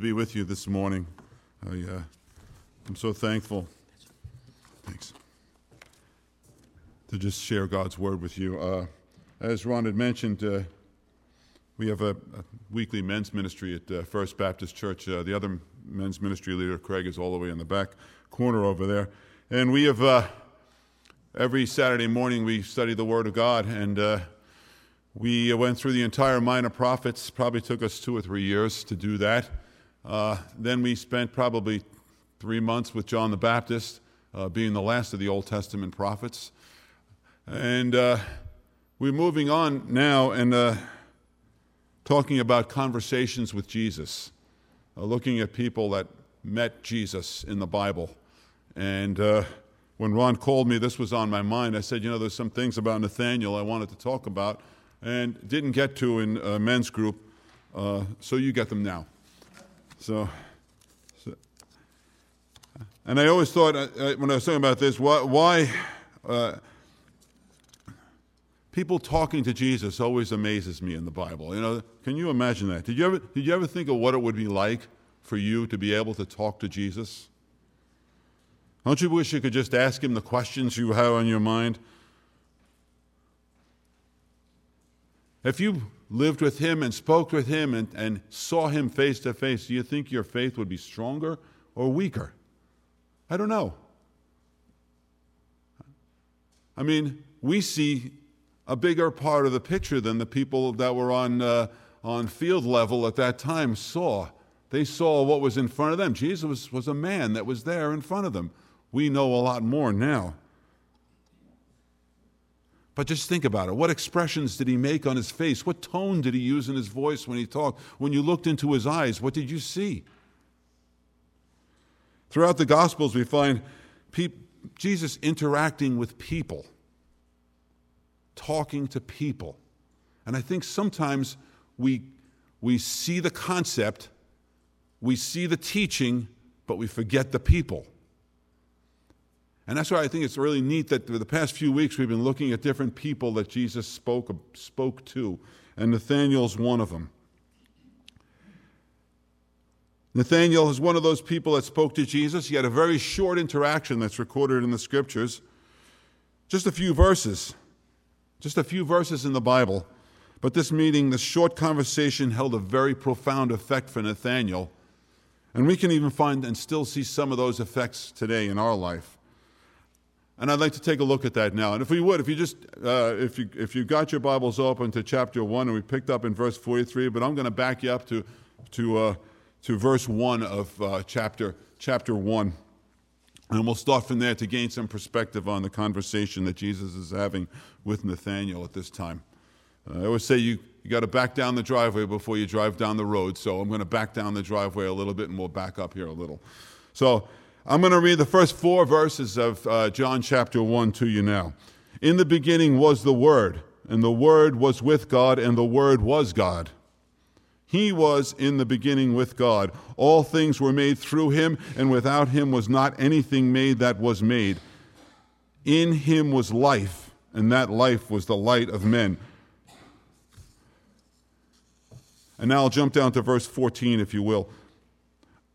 be with you this morning. I, uh, I'm so thankful. Thanks. To just share God's word with you. Uh, as Ron had mentioned, uh, we have a, a, weekly men's ministry at uh, First Baptist Church. Uh, the other men's ministry leader, Craig, is all the way in the back corner over there. And we have, uh, every Saturday morning, we study the Word of God. And we went through the entire Minor Prophets. Probably took us two or three years to do that. Uh, then we spent probably three months with John the Baptist, uh, being the last of the Old Testament prophets. And uh, we're moving on now and uh, talking about conversations with Jesus, uh, looking at people that met Jesus in the Bible. And uh, when Ron called me, this was on my mind. I said, You know, there's some things about Nathaniel I wanted to talk about and didn't get to in men's group, so you get them now. So, so and I always thought uh, uh, when I was talking about this, why, why uh, people talking to Jesus always amazes me in the Bible. You know, can you imagine that? Did you ever did you ever think of what it would be like for you to be able to talk to Jesus? Don't you wish you could just ask him the questions you have on your mind? If you lived with him and spoke with him and, and saw him face to face, do you think your faith would be stronger or weaker? I don't know. I mean, we see a bigger part of the picture than the people that were on, uh, on field level at that time saw. They saw what was in front of them. Jesus was a man that was there in front of them. We know a lot more now. But just think about it. What expressions did he make on his face? What tone did he use in his voice when he talked? When you looked into his eyes, what did you see? Throughout the Gospels, we find pe- Jesus interacting with people, talking to people. And I think sometimes we, we see the concept, we see the teaching, but we forget the people. And that's why I think it's really neat that for the past few weeks we've been looking at different people that Jesus spoke, spoke to, and Nathaniel's one of them. Nathaniel is one of those people that spoke to Jesus. He had a very short interaction that's recorded in the scriptures. Just a few verses. Just a few verses in the Bible. But this meeting, this short conversation, held a very profound effect for Nathaniel. And we can even find and still see some of those effects today in our life. And I'd like to take a look at that now. And if we would, if you just, uh, if you if you got your Bibles open to chapter one, and we picked up in verse forty-three, but I'm going to back you up to to uh, to verse one of uh, chapter chapter one, and we'll start from there to gain some perspective on the conversation that Jesus is having with Nathaniel at this time. Uh, I always say you you got to back down the driveway before you drive down the road. So I'm going to back down the driveway a little bit, and we'll back up here a little. So I'm going to read the first four verses of uh, John chapter 1 to you now. In the beginning was the Word, and the Word was with God, and the Word was God. He was in the beginning with God. All things were made through him, and without him was not anything made that was made. In him was life, and that life was the light of men. And now I'll jump down to verse 14, if you will.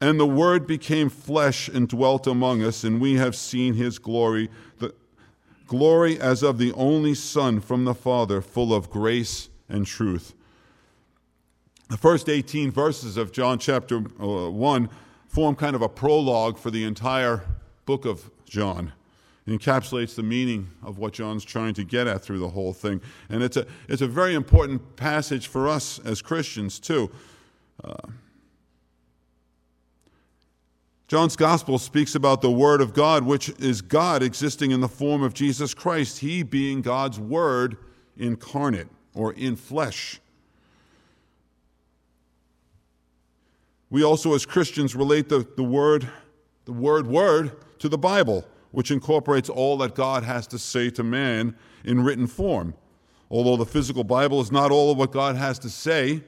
And the Word became flesh and dwelt among us, and we have seen his glory, the glory as of the only Son from the Father, full of grace and truth. The first 18 verses of John chapter uh, 1 form kind of a prologue for the entire book of John. It encapsulates the meaning of what John's trying to get at through the whole thing. And it's a, it's a very important passage for us as Christians, too. Uh, John's gospel speaks about the Word of God, which is God existing in the form of Jesus Christ, He being God's Word incarnate or in flesh. We also, as Christians, relate the, the word, the word word to the Bible, which incorporates all that God has to say to man in written form. Although the physical Bible is not all of what God has to say,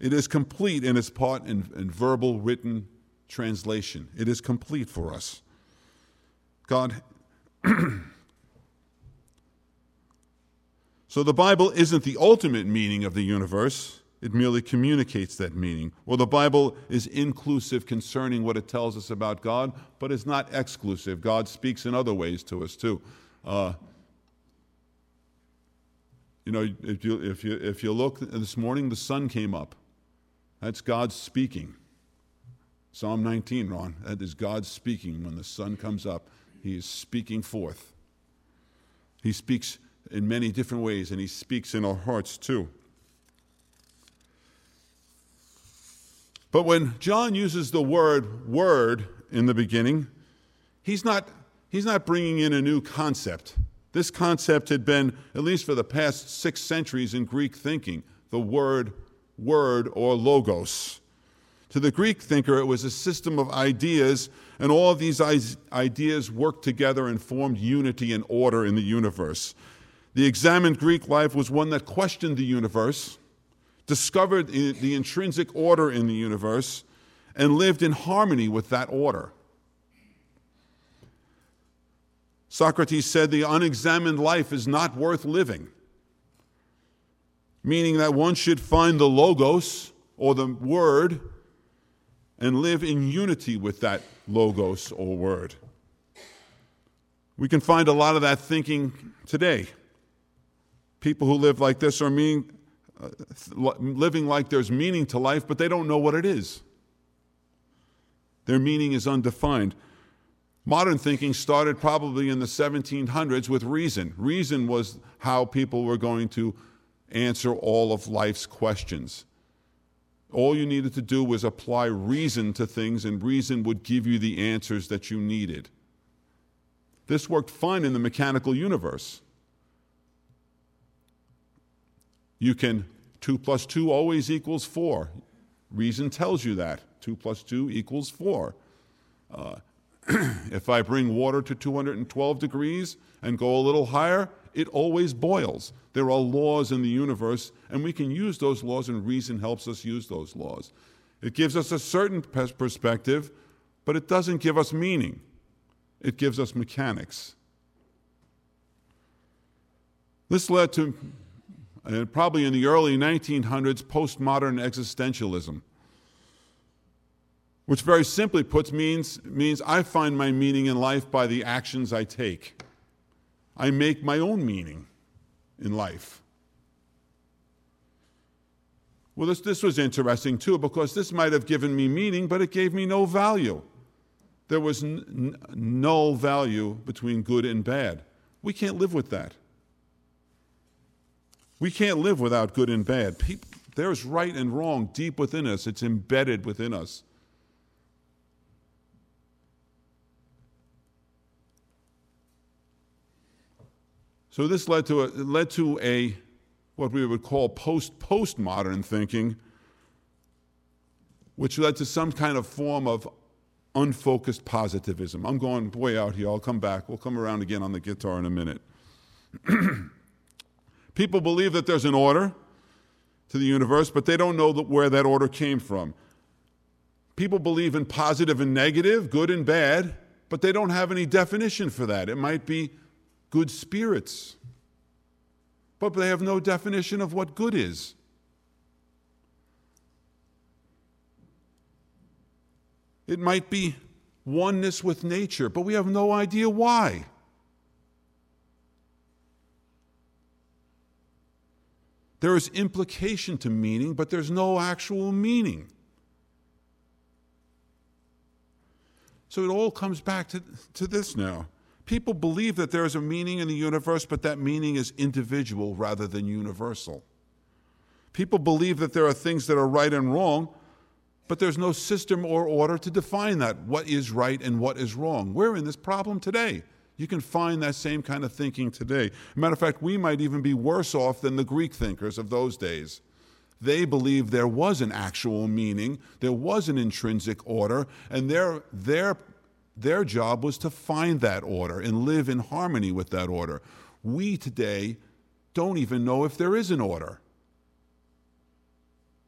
it is complete in its part in, in verbal, written translation. It is complete for us. God. so the Bible isn't the ultimate meaning of the universe, it merely communicates that meaning. Well, the Bible is inclusive concerning what it tells us about God, but it's not exclusive. God speaks in other ways to us too. Uh, you know, if you, if, you, if you look this morning, the sun came up. That's God speaking. Psalm 19, Ron, that is God speaking. When the sun comes up, He is speaking forth. He speaks in many different ways, and He speaks in our hearts too. But when John uses the word word in the beginning, he's not, he's not bringing in a new concept. This concept had been, at least for the past six centuries, in Greek thinking the word word or logos. To the Greek thinker, it was a system of ideas, and all of these ideas worked together and formed unity and order in the universe. The examined Greek life was one that questioned the universe, discovered the intrinsic order in the universe, and lived in harmony with that order. Socrates said the unexamined life is not worth living, meaning that one should find the logos or the word and live in unity with that logos or word. We can find a lot of that thinking today. People who live like this are mean, uh, living like there's meaning to life, but they don't know what it is. Their meaning is undefined. Modern thinking started probably in the 1700s with reason. Reason was how people were going to answer all of life's questions. All you needed to do was apply reason to things, and reason would give you the answers that you needed. This worked fine in the mechanical universe. You can, 2 plus 2 always equals 4. Reason tells you that. 2 plus 2 equals 4. Uh, if I bring water to 212 degrees and go a little higher, it always boils. There are laws in the universe, and we can use those laws, and reason helps us use those laws. It gives us a certain perspective, but it doesn't give us meaning. It gives us mechanics. This led to, uh, probably in the early 1900s, postmodern existentialism which very simply puts means, means I find my meaning in life by the actions I take. I make my own meaning in life. Well, this, this was interesting too, because this might have given me meaning, but it gave me no value. There was n- no value between good and bad. We can't live with that. We can't live without good and bad. there's right and wrong deep within us, it's embedded within us. So this led to a, led to a what we would call post postmodern thinking, which led to some kind of form of unfocused positivism. I'm going way out here. I'll come back. We'll come around again on the guitar in a minute. People believe that there's an order to the universe, but they don't know where that order came from. People believe in positive and negative, good and bad, but they don't have any definition for that. It might be good spirits. But they have no definition of what good is. It might be oneness with nature, but we have no idea why. There is implication to meaning, but there's no actual meaning. So it all comes back to, to this now. People believe that there is a meaning in the universe, but that meaning is individual rather than universal. People believe that there are things that are right and wrong, but there's no system or order to define that. What is right and what is wrong? We're in this problem today. You can find that same kind of thinking today. matter of fact, we might even be worse off than the Greek thinkers of those days. They believed there was an actual meaning, there was an intrinsic order, and their, their their job was to find that order and live in harmony with that order. We today don't even know if there is an order.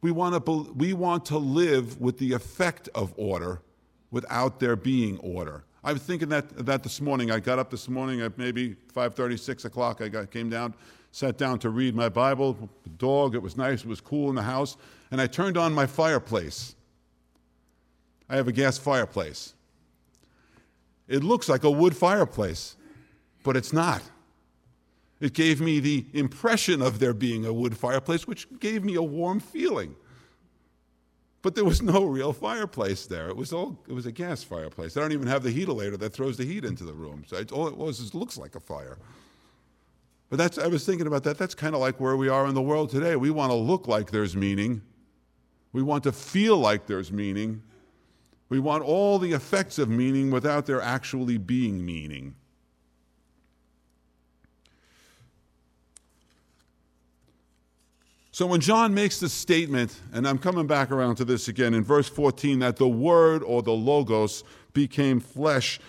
We want to, we want to live with the effect of order without there being order. I was thinking that, that this morning. I got up this morning at maybe 5.30, 6 o'clock. I got, came down, Sat down to read my Bible, the dog, it was nice, it was cool in the house, and I turned on my fireplace. I have a gas fireplace. It looks like a wood fireplace, but it's not. It gave me the impression of there being a wood fireplace, which gave me a warm feeling. But there was no real fireplace there. It was all it was a gas fireplace. I don't even have the heatilator that throws the heat into the room. So all it was is looks like a fire. But that's I was thinking about that. That's kind of like where we are in the world today. We want to look like there's meaning. We want to feel like there's meaning. We want all the effects of meaning without there actually being meaning. So when John makes the statement, and I'm coming back around to this again in verse 14, that the Word or the Logos became flesh,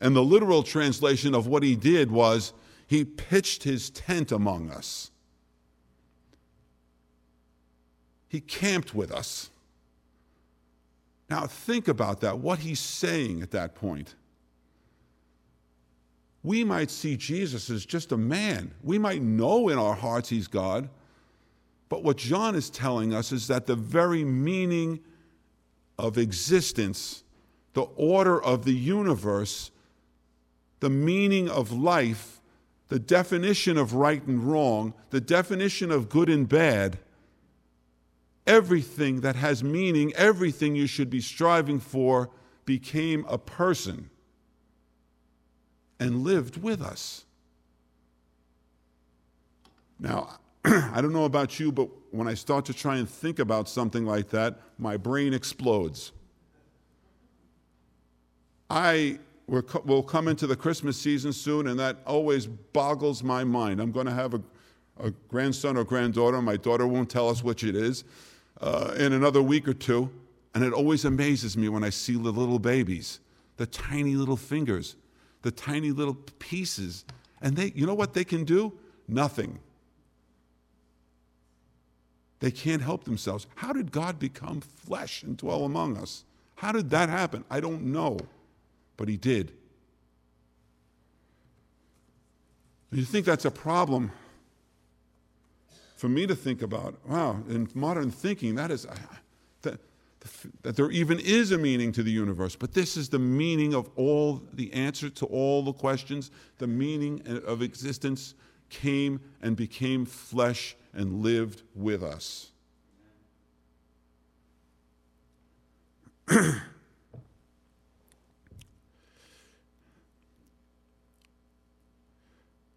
and the literal translation of what he did was he pitched his tent among us. He camped with us. Now, think about that, what he's saying at that point. We might see Jesus as just a man. We might know in our hearts he's God. But what John is telling us is that the very meaning of existence, the order of the universe, the meaning of life, the definition of right and wrong, the definition of good and bad, everything that has meaning, everything you should be striving for, became a person and lived with us. Now, I don't know about you, but when I start to try and think about something like that, my brain explodes. I will come into the Christmas season soon, and that always boggles my mind. I'm going to have a, a grandson or granddaughter. My daughter won't tell us which it is uh, in another week or two. And it always amazes me when I see the little babies, the tiny little fingers, the tiny little pieces. And they, you know what they can do? Nothing. They can't help themselves. How did God become flesh and dwell among us? How did that happen? I don't know, but He did. You think that's a problem? For me to think about, wow, in modern thinking, that is, uh, that, that there even is a meaning to the universe. But this is the meaning of all, the answer to all the questions. The meaning of existence came and became flesh and lived with us.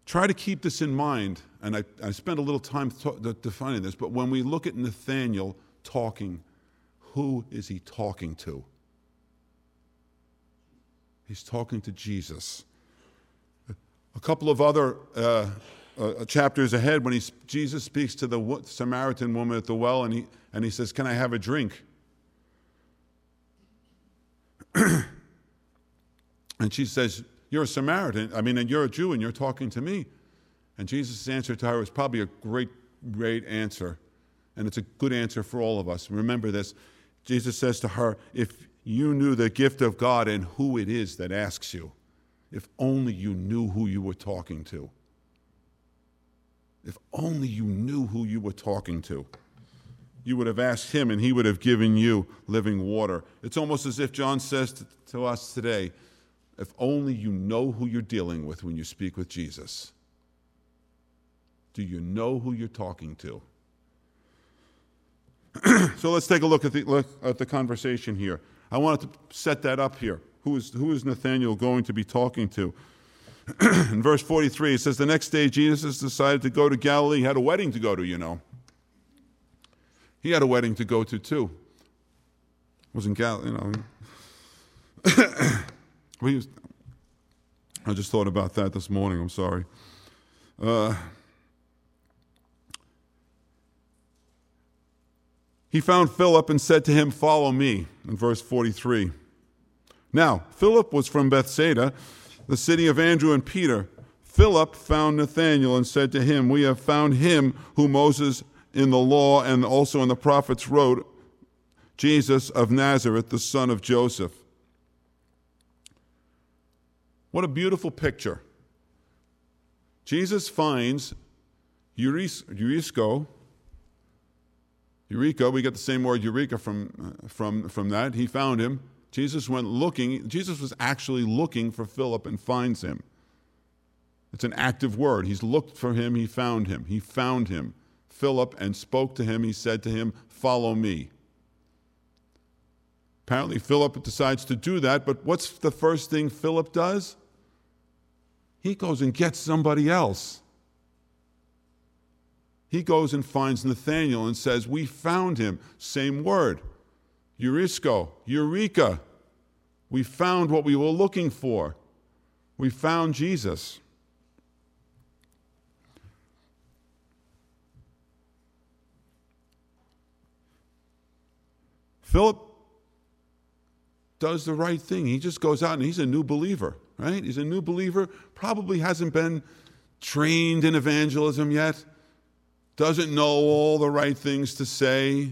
Try to keep this in mind, and I, I spent a little time defining this, but when we look at Nathaniel talking, who is he talking to? He's talking to Jesus. A couple of other uh, uh, chapters ahead, when he, Jesus speaks to the Samaritan woman at the well, and he, and he says, Can I have a drink? and she says, you're a Samaritan, I mean, and you're a Jew and you're talking to me. And Jesus' answer to her was probably a great, great answer. And it's a good answer for all of us. Remember this Jesus says to her, If you knew the gift of God and who it is that asks you, if only you knew who you were talking to. If only you knew who you were talking to. You would have asked him and he would have given you living water. It's almost as if John says to, to us today if only you know who you're dealing with when you speak with Jesus. Do you know who you're talking to? so let's take a look at the, look at the conversation here. I wanted to set that up here. Who is, who is Nathaniel going to be talking to? In verse 43, it says, The next day Jesus decided to go to Galilee. He had a wedding to go to, you know. He had a wedding to go to, too. It was in Galilee, you know. I just thought about that this morning. I'm sorry. Uh, he found Philip and said to him, Follow me, in verse 43. Now, Philip was from Bethsaida, the city of Andrew and Peter. Philip found Nathanael and said to him, We have found him who Moses in the law and also in the prophets wrote, Jesus of Nazareth, the son of Joseph. What a beautiful picture. Jesus finds Eurisco, Eureka, we get the same word Eureka from, uh, from, from that. He found him. Jesus went looking. Jesus was actually looking for Philip and finds him. It's an active word. He's looked for him, he found him. He found him. Philip and spoke to him. He said to him, Follow me. Apparently, Philip decides to do that, but what's the first thing Philip does? He goes and gets somebody else. He goes and finds Nathanael and says, We found him. Same word. Eurisco, Eureka. We found what we were looking for. We found Jesus. Philip does the right thing. He just goes out and he's a new believer, right? He's a new believer, probably hasn't been trained in evangelism yet, doesn't know all the right things to say.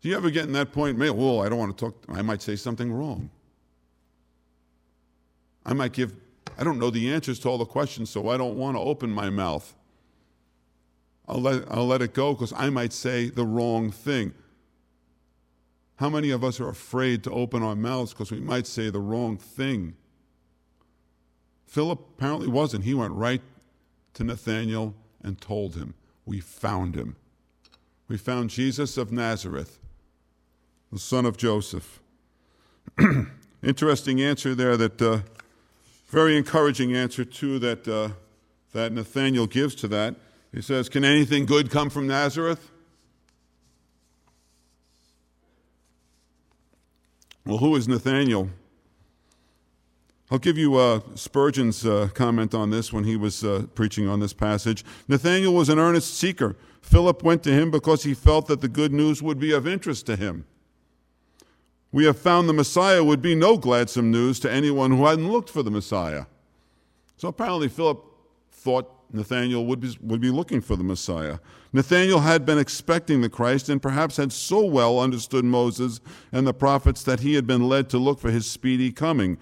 Do you ever get in that point, man, well, I don't want to talk, I might say something wrong. I might give, I don't know the answers to all the questions, so I don't want to open my mouth. I'll let, I'll let it go because I might say the wrong thing. How many of us are afraid to open our mouths because we might say the wrong thing? Philip apparently wasn't. He went right to Nathanael and told him, We found him. We found Jesus of Nazareth, the son of Joseph. Interesting answer there that, uh, very encouraging answer too that, uh, that Nathanael gives to that. He says, Can anything good come from Nazareth? Well, who is Nathaniel? I'll give you uh, Spurgeon's uh, comment on this when he was uh, preaching on this passage. Nathaniel was an earnest seeker. Philip went to him because he felt that the good news would be of interest to him. We have found the Messiah would be no gladsome news to anyone who hadn't looked for the Messiah. So apparently, Philip thought Nathanael would be, would be looking for the Messiah. Nathanael had been expecting the Christ and perhaps had so well understood Moses and the prophets that he had been led to look for his speedy coming.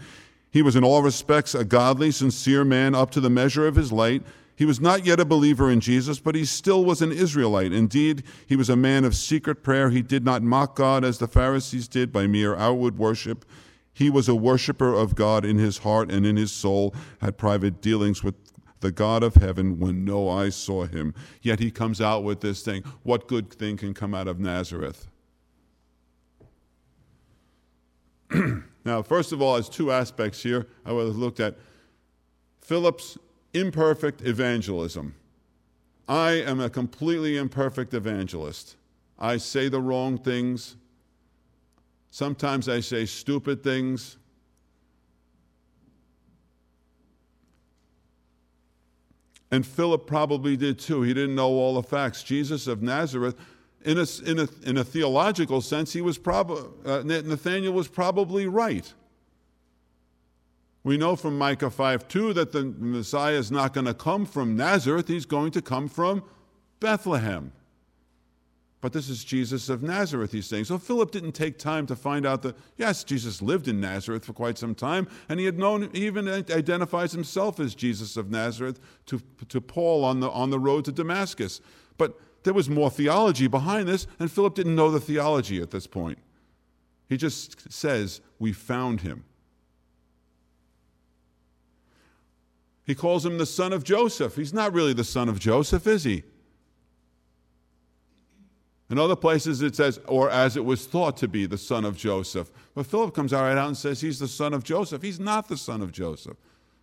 He was in all respects a godly, sincere man up to the measure of his light. He was not yet a believer in Jesus, but he still was an Israelite. Indeed, he was a man of secret prayer. He did not mock God as the Pharisees did by mere outward worship. He was a worshiper of God in his heart and in his soul, had private dealings with the God of heaven when no eye saw him. Yet he comes out with this thing what good thing can come out of Nazareth? now, first of all, there's two aspects here I would have looked at. Philip's imperfect evangelism. I am a completely imperfect evangelist. I say the wrong things. Sometimes I say stupid things. And Philip probably did too. He didn't know all the facts. Jesus of Nazareth, in a, in a, in a theological sense, he was prob- uh, Nathaniel was probably right. We know from Micah 5 2 that the Messiah is not going to come from Nazareth, he's going to come from Bethlehem. But this is Jesus of Nazareth, he's saying. So Philip didn't take time to find out that, yes, Jesus lived in Nazareth for quite some time, and he had known, he even identifies himself as Jesus of Nazareth to, to Paul on the, on the road to Damascus. But there was more theology behind this, and Philip didn't know the theology at this point. He just says, We found him. He calls him the son of Joseph. He's not really the son of Joseph, is he? In other places it says, or as it was thought to be the son of Joseph. But Philip comes right out and says he's the son of Joseph. He's not the son of Joseph.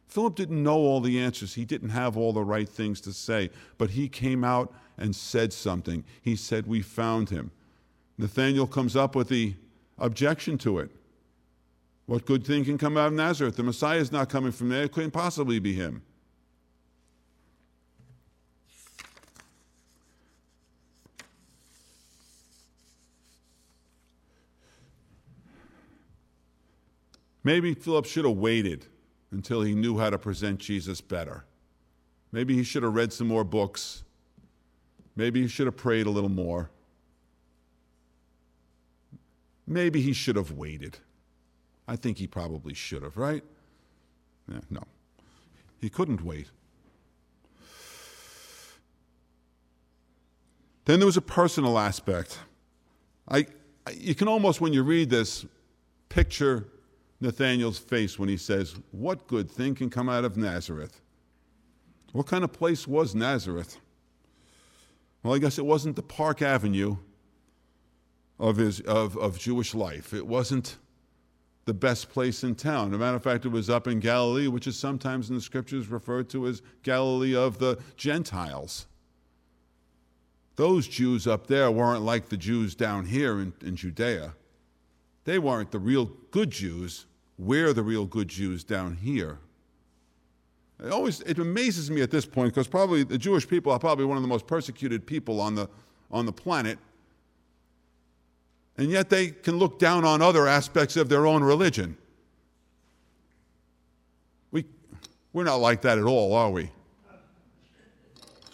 Philip didn't know all the answers. He didn't have all the right things to say, but he came out and said something. He said, We found him. Nathanael comes up with the objection to it. What good thing can come out of Nazareth? The Messiah is not coming from there. It couldn't possibly be him. Maybe Philip should have waited until he knew how to present Jesus better. Maybe he should have read some more books. Maybe he should have prayed a little more. Maybe he should have waited. I think he probably should have, right? Yeah, no. He couldn't wait. Then there was a personal aspect. I, you can almost, when you read this, picture Nathanael's face when he says, What good thing can come out of Nazareth? What kind of place was Nazareth? Well, I guess it wasn't the Park Avenue of, his, of, of Jewish life. It wasn't the best place in town. As a matter of fact, it was up in Galilee, which is sometimes in the scriptures referred to as Galilee of the Gentiles. Those Jews up there weren't like the Jews down here in, in Judea. They weren't the real good Jews. We're the real good Jews down here. It always it amazes me at this point because probably the Jewish people are probably one of the most persecuted people on the, on the planet. And yet they can look down on other aspects of their own religion. We, we're not like that at all, are we?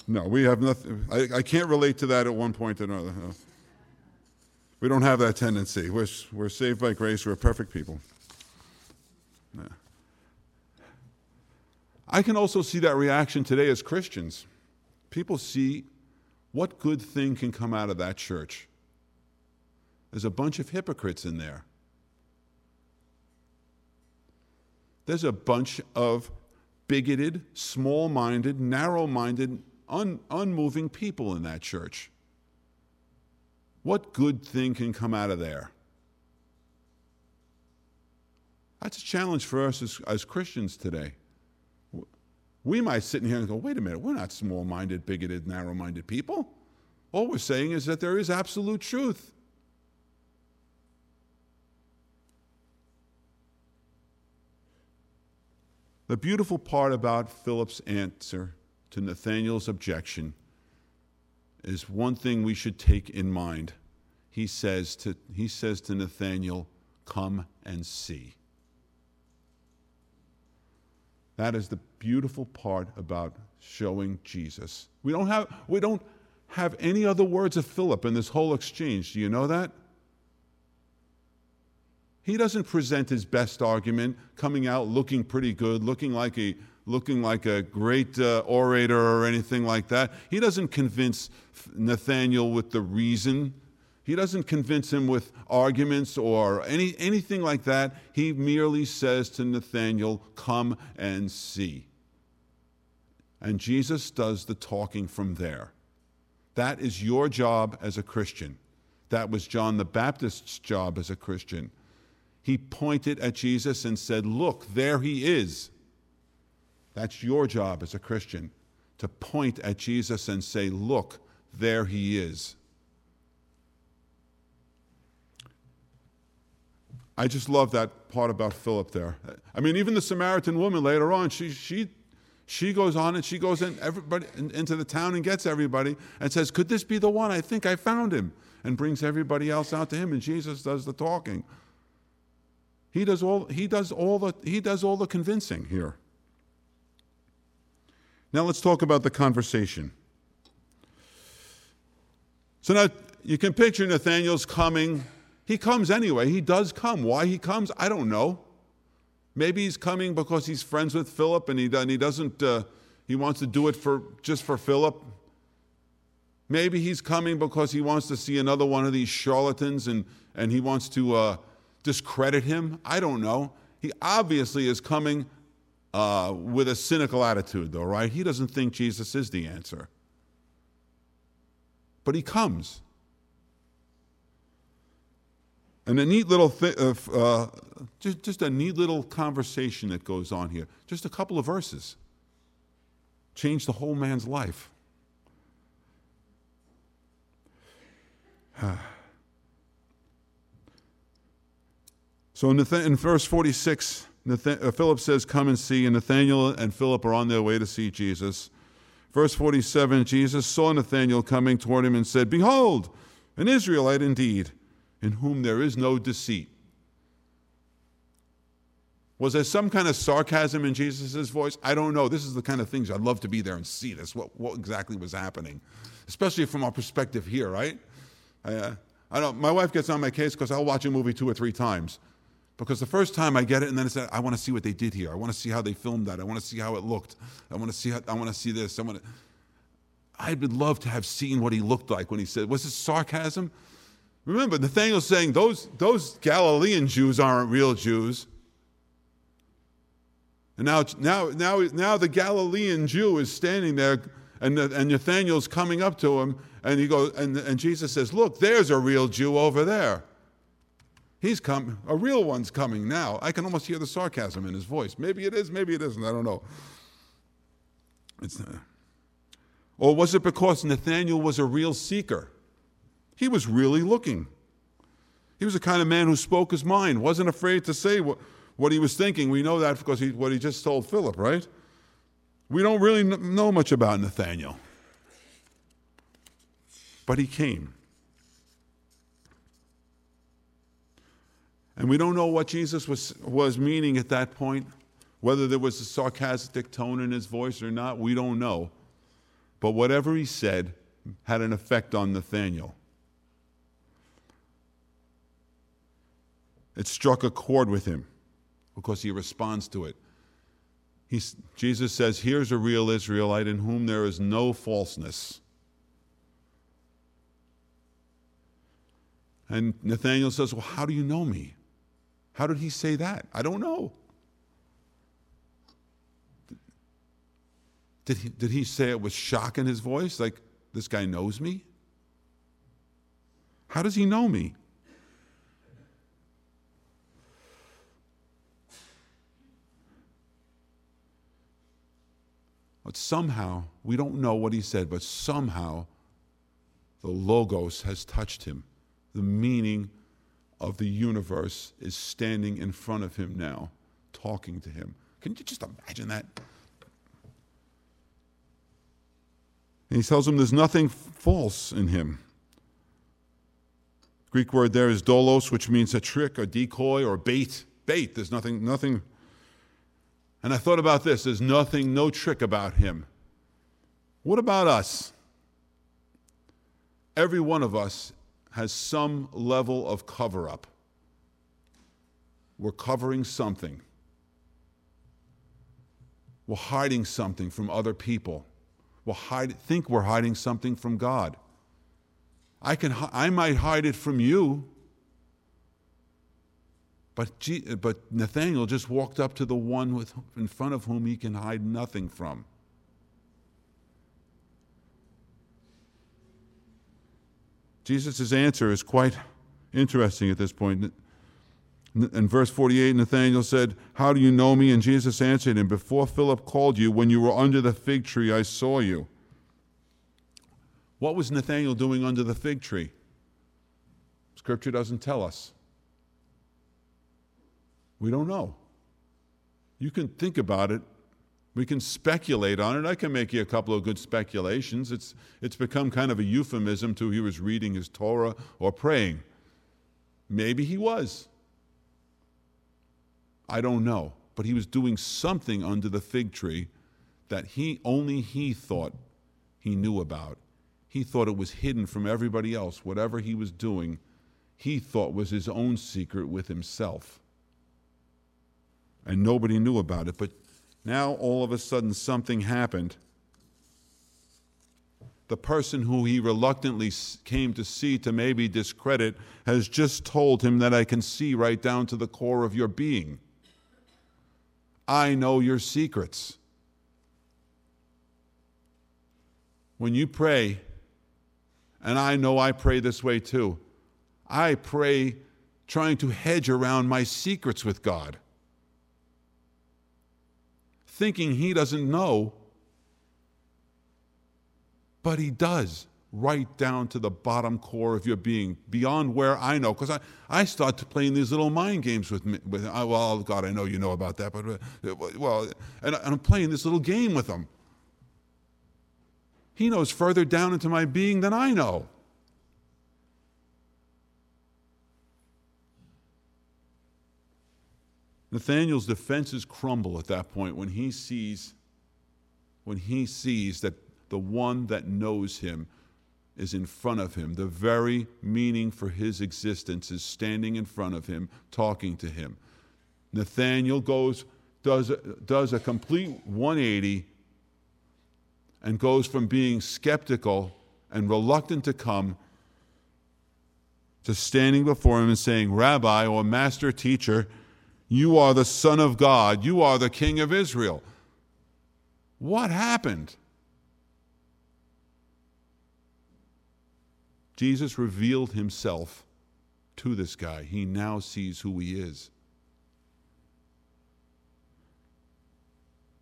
No, we have nothing. I, I can't relate to that at one point or another. We don't have that tendency. We're, we're saved by grace. We're perfect people. Yeah. I can also see that reaction today as Christians. People see what good thing can come out of that church. There's a bunch of hypocrites in there. There's a bunch of bigoted, small minded, narrow minded, un- unmoving people in that church. What good thing can come out of there? That's a challenge for us as, as Christians today. We might sit in here and go, wait a minute, we're not small minded, bigoted, narrow minded people. All we're saying is that there is absolute truth. The beautiful part about Philip's answer to Nathanael's objection is one thing we should take in mind. He says to, he says to Nathanael, Come and see. That is the beautiful part about showing Jesus. We don't have, we don't have any other words of Philip in this whole exchange. Do you know that? He doesn't present his best argument, coming out looking pretty good, looking like a looking like a great uh, orator or anything like that. He doesn't convince Nathaniel with the reason. He doesn't convince him with arguments or any, anything like that. He merely says to Nathaniel, Come and see. And Jesus does the talking from there. That is your job as a Christian. That was John the Baptist's job as a Christian. He pointed at Jesus and said, Look, there he is. That's your job as a Christian to point at Jesus and say, Look, there he is. I just love that part about Philip there. I mean, even the Samaritan woman later on, she, she, she goes on and she goes in everybody in, into the town and gets everybody and says, Could this be the one? I think I found him. And brings everybody else out to him, and Jesus does the talking. He does all, he does all, the, he does all the convincing here. Now let's talk about the conversation. So now you can picture Nathaniel's coming. He comes anyway. He does come. Why he comes, I don't know. Maybe he's coming because he's friends with Philip and he, and he doesn't, uh, he wants to do it for, just for Philip. Maybe he's coming because he wants to see another one of these charlatans and, and he wants to uh, discredit him. I don't know. He obviously is coming uh, with a cynical attitude, though, right? He doesn't think Jesus is the answer. But he comes. And a neat little thing, uh, just, just a neat little conversation that goes on here. Just a couple of verses. Change the whole man's life. so in, the, in verse 46, Nathan, uh, Philip says, Come and see. And Nathanael and Philip are on their way to see Jesus. Verse 47 Jesus saw Nathanael coming toward him and said, Behold, an Israelite indeed, in whom there is no deceit. Was there some kind of sarcasm in Jesus' voice? I don't know. This is the kind of things I'd love to be there and see this, what, what exactly was happening, especially from our perspective here, right? I, uh, I don't, my wife gets on my case because I'll watch a movie two or three times. Because the first time I get it, and then it's I want to see what they did here. I want to see how they filmed that. I want to see how it looked. I want to see how, I want to see this. I want to. I would love to have seen what he looked like when he said, was it sarcasm? Remember, Nathaniel's saying those, those Galilean Jews aren't real Jews. And now, now, now, now the Galilean Jew is standing there, and, and Nathaniel's coming up to him, and he goes, and, and Jesus says, Look, there's a real Jew over there. He's come, a real one's coming now. I can almost hear the sarcasm in his voice. Maybe it is, maybe it isn't, I don't know. It's, or was it because Nathaniel was a real seeker? He was really looking. He was the kind of man who spoke his mind, wasn't afraid to say what, what he was thinking. We know that because he, what he just told Philip, right? We don't really know much about Nathaniel. But he came. And we don't know what Jesus was, was meaning at that point, whether there was a sarcastic tone in his voice or not, we don't know. But whatever he said had an effect on Nathaniel. It struck a chord with him because he responds to it. Jesus says, Here's a real Israelite in whom there is no falseness. And Nathaniel says, Well, how do you know me? How did he say that? I don't know. Did he, did he say it with shock in his voice? Like, this guy knows me? How does he know me? Somehow, we don't know what he said, but somehow the Logos has touched him. The meaning of the universe is standing in front of him now, talking to him. Can you just imagine that? And he tells him there's nothing false in him. The Greek word there is dolos, which means a trick, a decoy, or bait. Bait. There's nothing, nothing and I thought about this there's nothing, no trick about him. What about us? Every one of us has some level of cover up. We're covering something. We're hiding something from other people. We'll hide, think we're hiding something from God. I, can, I might hide it from you, but, G, but Nathaniel just walked up to the one with, in front of whom he can hide nothing from. Jesus' answer is quite interesting at this point. In verse 48, Nathanael said, How do you know me? And Jesus answered him, Before Philip called you, when you were under the fig tree, I saw you. What was Nathanael doing under the fig tree? Scripture doesn't tell us. We don't know. You can think about it. We can speculate on it. I can make you a couple of good speculations. It's, it's become kind of a euphemism to he was reading his Torah or praying. Maybe he was. I don't know. But he was doing something under the fig tree that he only he thought he knew about. He thought it was hidden from everybody else. Whatever he was doing, he thought was his own secret with himself and nobody knew about it. But now all of a sudden something happened. The person who he reluctantly came to see to maybe discredit has just told him that I can see right down to the core of your being. I know your secrets. When you pray, and I know I pray this way too, I pray trying to hedge around my secrets with God thinking he doesn't know, but he does right down to the bottom core of your being, beyond where I know. Because I, I start playing these little mind games with me. With, well, God, I know you know about that, but, uh, well, and, and I'm playing this little game with him. He knows further down into my being than I know. Nathaniel's defenses crumble at that point when he sees when he sees that the one that knows him is in front of him. The very meaning for his existence is standing in front of him, talking to him. Nathaniel goes, does, does a complete 180, and goes from being skeptical and reluctant to come to standing before him and saying, Rabbi or Master Teacher, you are the Son of God, you are the King of Israel. What happened? Jesus revealed himself to this guy. He now sees who he is.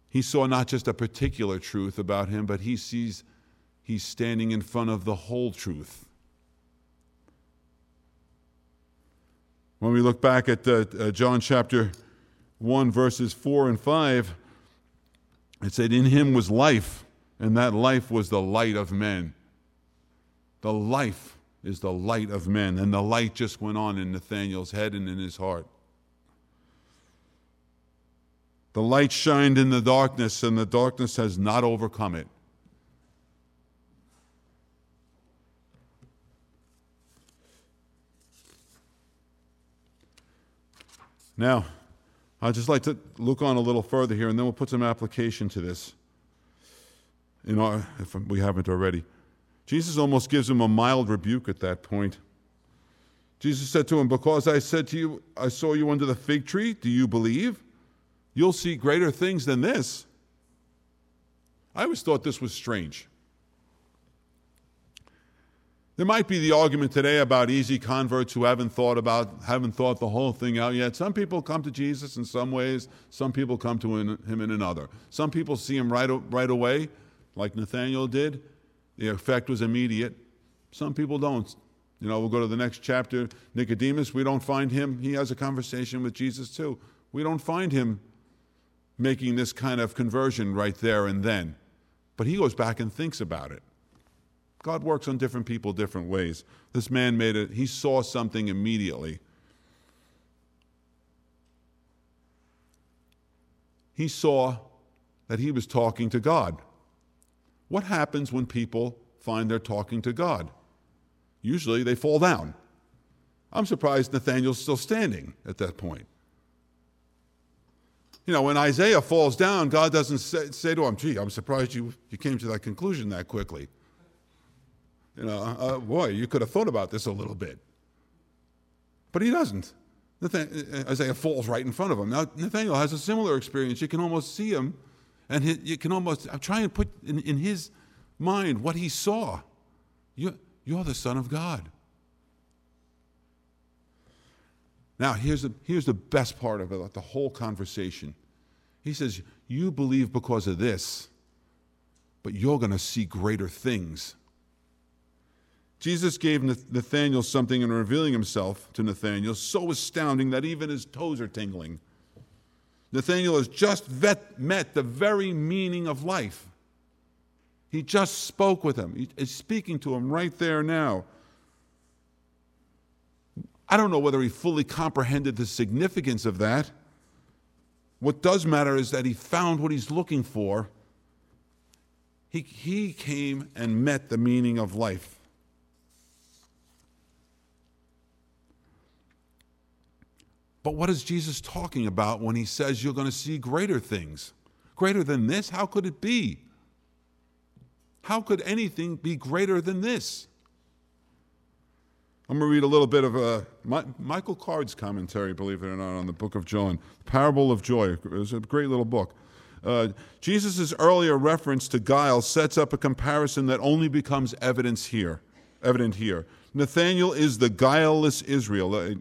He saw not just a particular truth about him, but he sees he's standing in front of the whole truth. When we look back at uh, uh, John chapter 1, verses 4 and 5, it said, In him was life, and that life was the light of men. The life is the light of men. And the light just went on in Nathanael's head and in his heart. The light shined in the darkness, and the darkness has not overcome it. Now, I'd just like to look on a little further here, and then we'll put some application to this. You know, if we haven't already. Jesus almost gives him a mild rebuke at that point. Jesus said to him, Because I said to you, I saw you under the fig tree, do you believe? You'll see greater things than this. I always thought this was strange. There might be the argument today about easy converts who haven't thought about haven't thought the whole thing out yet. Some people come to Jesus in some ways, some people come to him in another. Some people see him right, right away, like Nathaniel did. The effect was immediate. Some people don't. You know, we'll go to the next chapter. Nicodemus, we don't find him. He has a conversation with Jesus too. We don't find him making this kind of conversion right there and then. But he goes back and thinks about it. God works on different people different ways. This man made it, he saw something immediately. He saw that he was talking to God. What happens when people find they're talking to God? Usually they fall down. I'm surprised Nathaniel's still standing at that point. You know, when Isaiah falls down, God doesn't say, say to him, gee, I'm surprised you, you came to that conclusion that quickly. You know, uh, uh boy, you could have thought about this a little bit. But he doesn't. Nathan, uh, Isaiah falls right in front of him. Now, Nathaniel has a similar experience. You can almost see him, and he, you can almost uh, I'm trying to put in, in his mind what he saw. You, you're the Son of God. Now, here's the, here's the best part of it, the whole conversation. He says, You believe because of this, but you're going to see greater things. Jesus gave Nathanael something in revealing himself to Nathanael so astounding that even his toes are tingling. Nathanael has just vet, met the very meaning of life. He just spoke with him. He is speaking to him right there now. I don't know whether he fully comprehended the significance of that. What does matter is that he found what he's looking for. He, he came and met the meaning of life. But what is Jesus talking about when he says you're going to see greater things? Greater than this? How could it be? How could anything be greater than this? I'm going to read a little bit of uh, Michael Card's commentary, believe it or not, on the book of John, the Parable of Joy. It's a great little book. Uh, Jesus' earlier reference to guile sets up a comparison that only becomes evidence here, evident here. Nathaniel is the guileless Israel.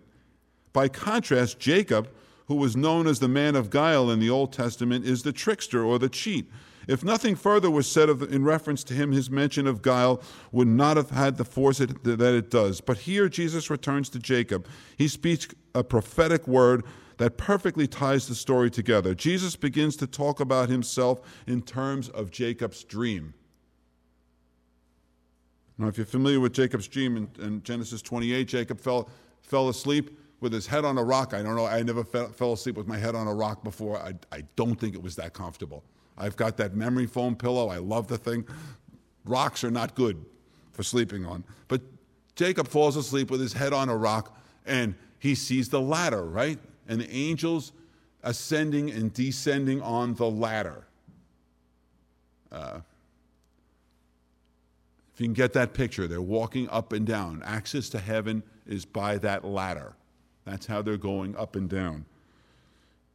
By contrast, Jacob, who was known as the man of guile in the Old Testament, is the trickster or the cheat. If nothing further was said of, in reference to him, his mention of guile would not have had the force it, that it does. But here Jesus returns to Jacob. He speaks a prophetic word that perfectly ties the story together. Jesus begins to talk about himself in terms of Jacob's dream. Now, if you're familiar with Jacob's dream in, in Genesis 28, Jacob fell, fell asleep with his head on a rock. I don't know, I never fell, fell asleep with my head on a rock before. I, I don't think it was that comfortable. I've got that memory foam pillow. I love the thing. Rocks are not good for sleeping on. But Jacob falls asleep with his head on a rock and he sees the ladder, right? And the angels ascending and descending on the ladder. Uh, If you can get that picture, they're walking up and down. Access to heaven is by that ladder. That's how they're going up and down.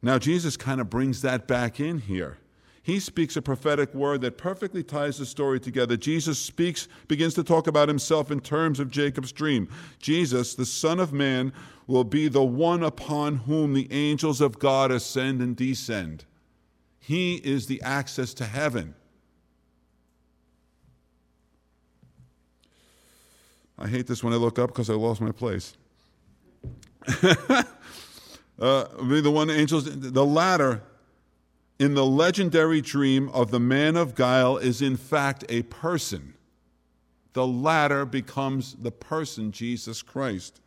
Now, Jesus kind of brings that back in here. He speaks a prophetic word that perfectly ties the story together. Jesus speaks, begins to talk about himself in terms of Jacob's dream. Jesus, the Son of Man, will be the one upon whom the angels of God ascend and descend. He is the access to heaven. I hate this when I look up because I lost my place. uh, the one angels, the ladder in the legendary dream of the man of guile is in fact a person. The ladder becomes the person, Jesus Christ.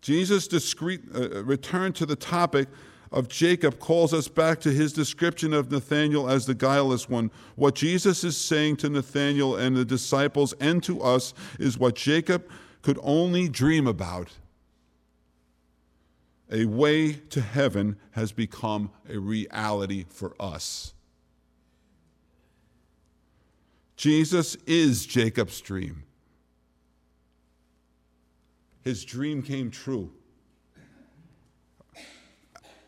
Jesus' discreet uh, return to the topic of Jacob calls us back to his description of Nathanael as the guileless one. What Jesus is saying to Nathanael and the disciples and to us is what Jacob could only dream about. A way to heaven has become a reality for us. Jesus is Jacob's dream. His dream came true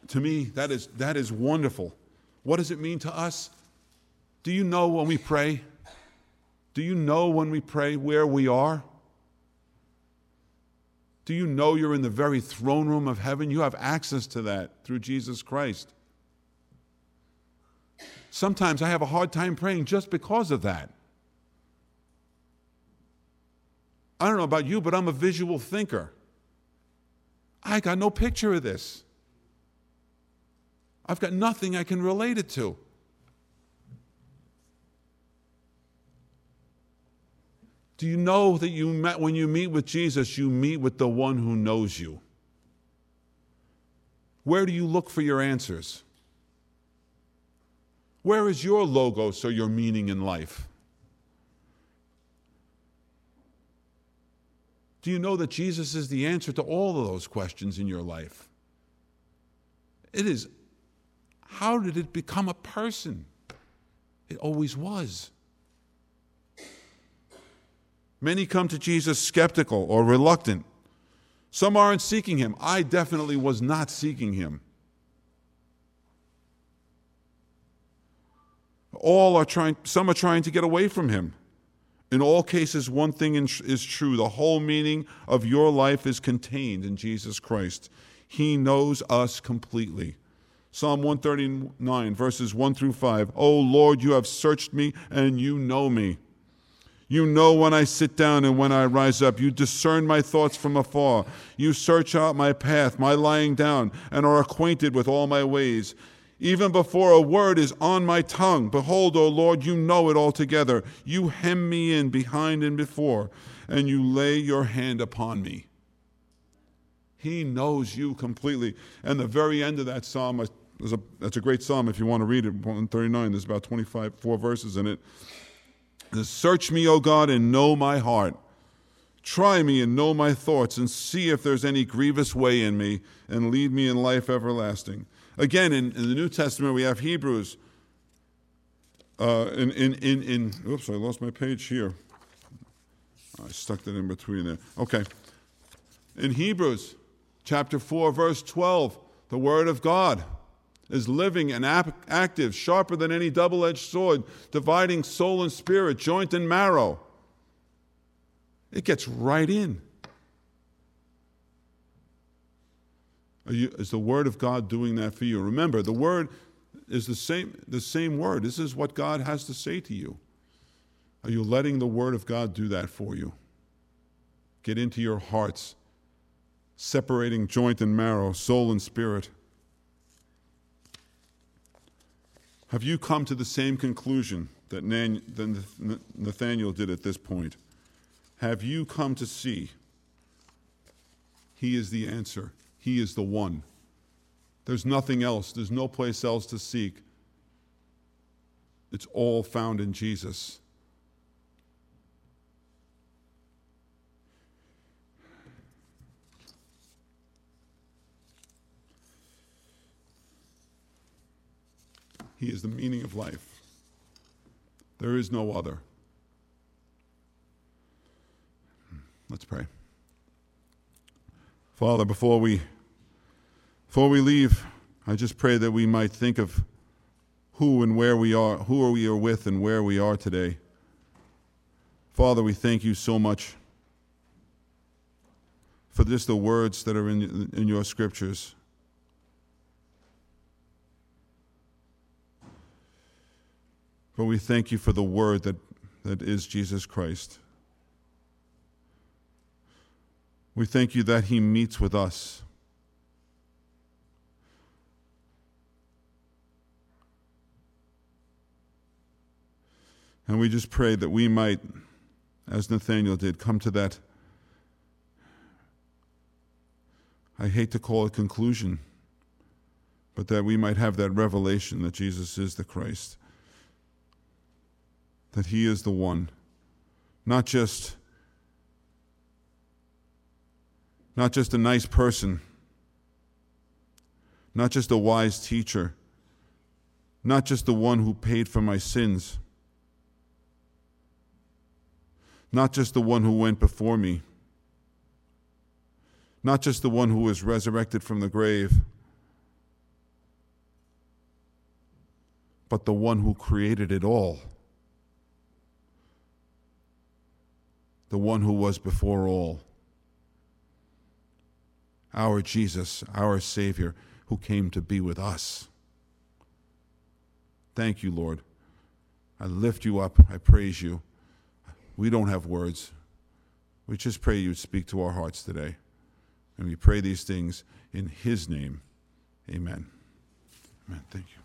to me, that is, that is wonderful. What does it mean to us? Do you know when we pray? Do you know when we pray where we are? Do you know you're in the very throne room of heaven? You have access to that through Jesus Christ. Sometimes I have a hard time praying just because of that. I don't know about you, but I'm a visual thinker. I got no picture of this. I've got nothing I can relate it to. Do you know that you met, when you meet with Jesus, you meet with the one who knows you? Where do you look for your answers? Where is your logos or your meaning in life? Do you know that Jesus is the answer to all of those questions in your life? It is how did it become a person? It always was. Many come to Jesus skeptical or reluctant. Some aren't seeking him. I definitely was not seeking him. All are trying, some are trying to get away from him. In all cases, one thing is true the whole meaning of your life is contained in Jesus Christ. He knows us completely. Psalm 139, verses 1 through 5. Oh Lord, you have searched me and you know me. You know when I sit down and when I rise up. You discern my thoughts from afar. You search out my path, my lying down, and are acquainted with all my ways. Even before a word is on my tongue, behold, O Lord, you know it altogether. You hem me in behind and before, and you lay your hand upon me. He knows you completely. And the very end of that psalm, a, that's a great psalm if you want to read it, 139. There's about 25, four verses in it. Search me, O God, and know my heart. Try me and know my thoughts, and see if there's any grievous way in me, and lead me in life everlasting. Again, in, in the New Testament, we have Hebrews. Uh, in, in, in, in, oops, I lost my page here. I stuck that in between there. Okay. In Hebrews, chapter 4, verse 12, the Word of God is living and active, sharper than any double edged sword, dividing soul and spirit, joint and marrow. It gets right in. You, is the Word of God doing that for you? Remember, the Word is the same, the same Word. This is what God has to say to you. Are you letting the Word of God do that for you? Get into your hearts separating joint and marrow, soul and spirit. Have you come to the same conclusion that Nathaniel did at this point? Have you come to see he is the answer? He is the one. There's nothing else, there's no place else to seek. It's all found in Jesus. He is the meaning of life. There is no other. Let's pray. Father, before we before we leave, I just pray that we might think of who and where we are, who are we are with and where we are today. Father, we thank you so much for just the words that are in, in your scriptures. But we thank you for the word that, that is Jesus Christ. We thank you that he meets with us. And we just pray that we might, as Nathaniel did, come to that. I hate to call it conclusion, but that we might have that revelation that Jesus is the Christ, that He is the one, not just not just a nice person, not just a wise teacher, not just the one who paid for my sins. Not just the one who went before me, not just the one who was resurrected from the grave, but the one who created it all, the one who was before all. Our Jesus, our Savior, who came to be with us. Thank you, Lord. I lift you up. I praise you. We don't have words. We just pray you speak to our hearts today. And we pray these things in His name. Amen. Amen. Thank you.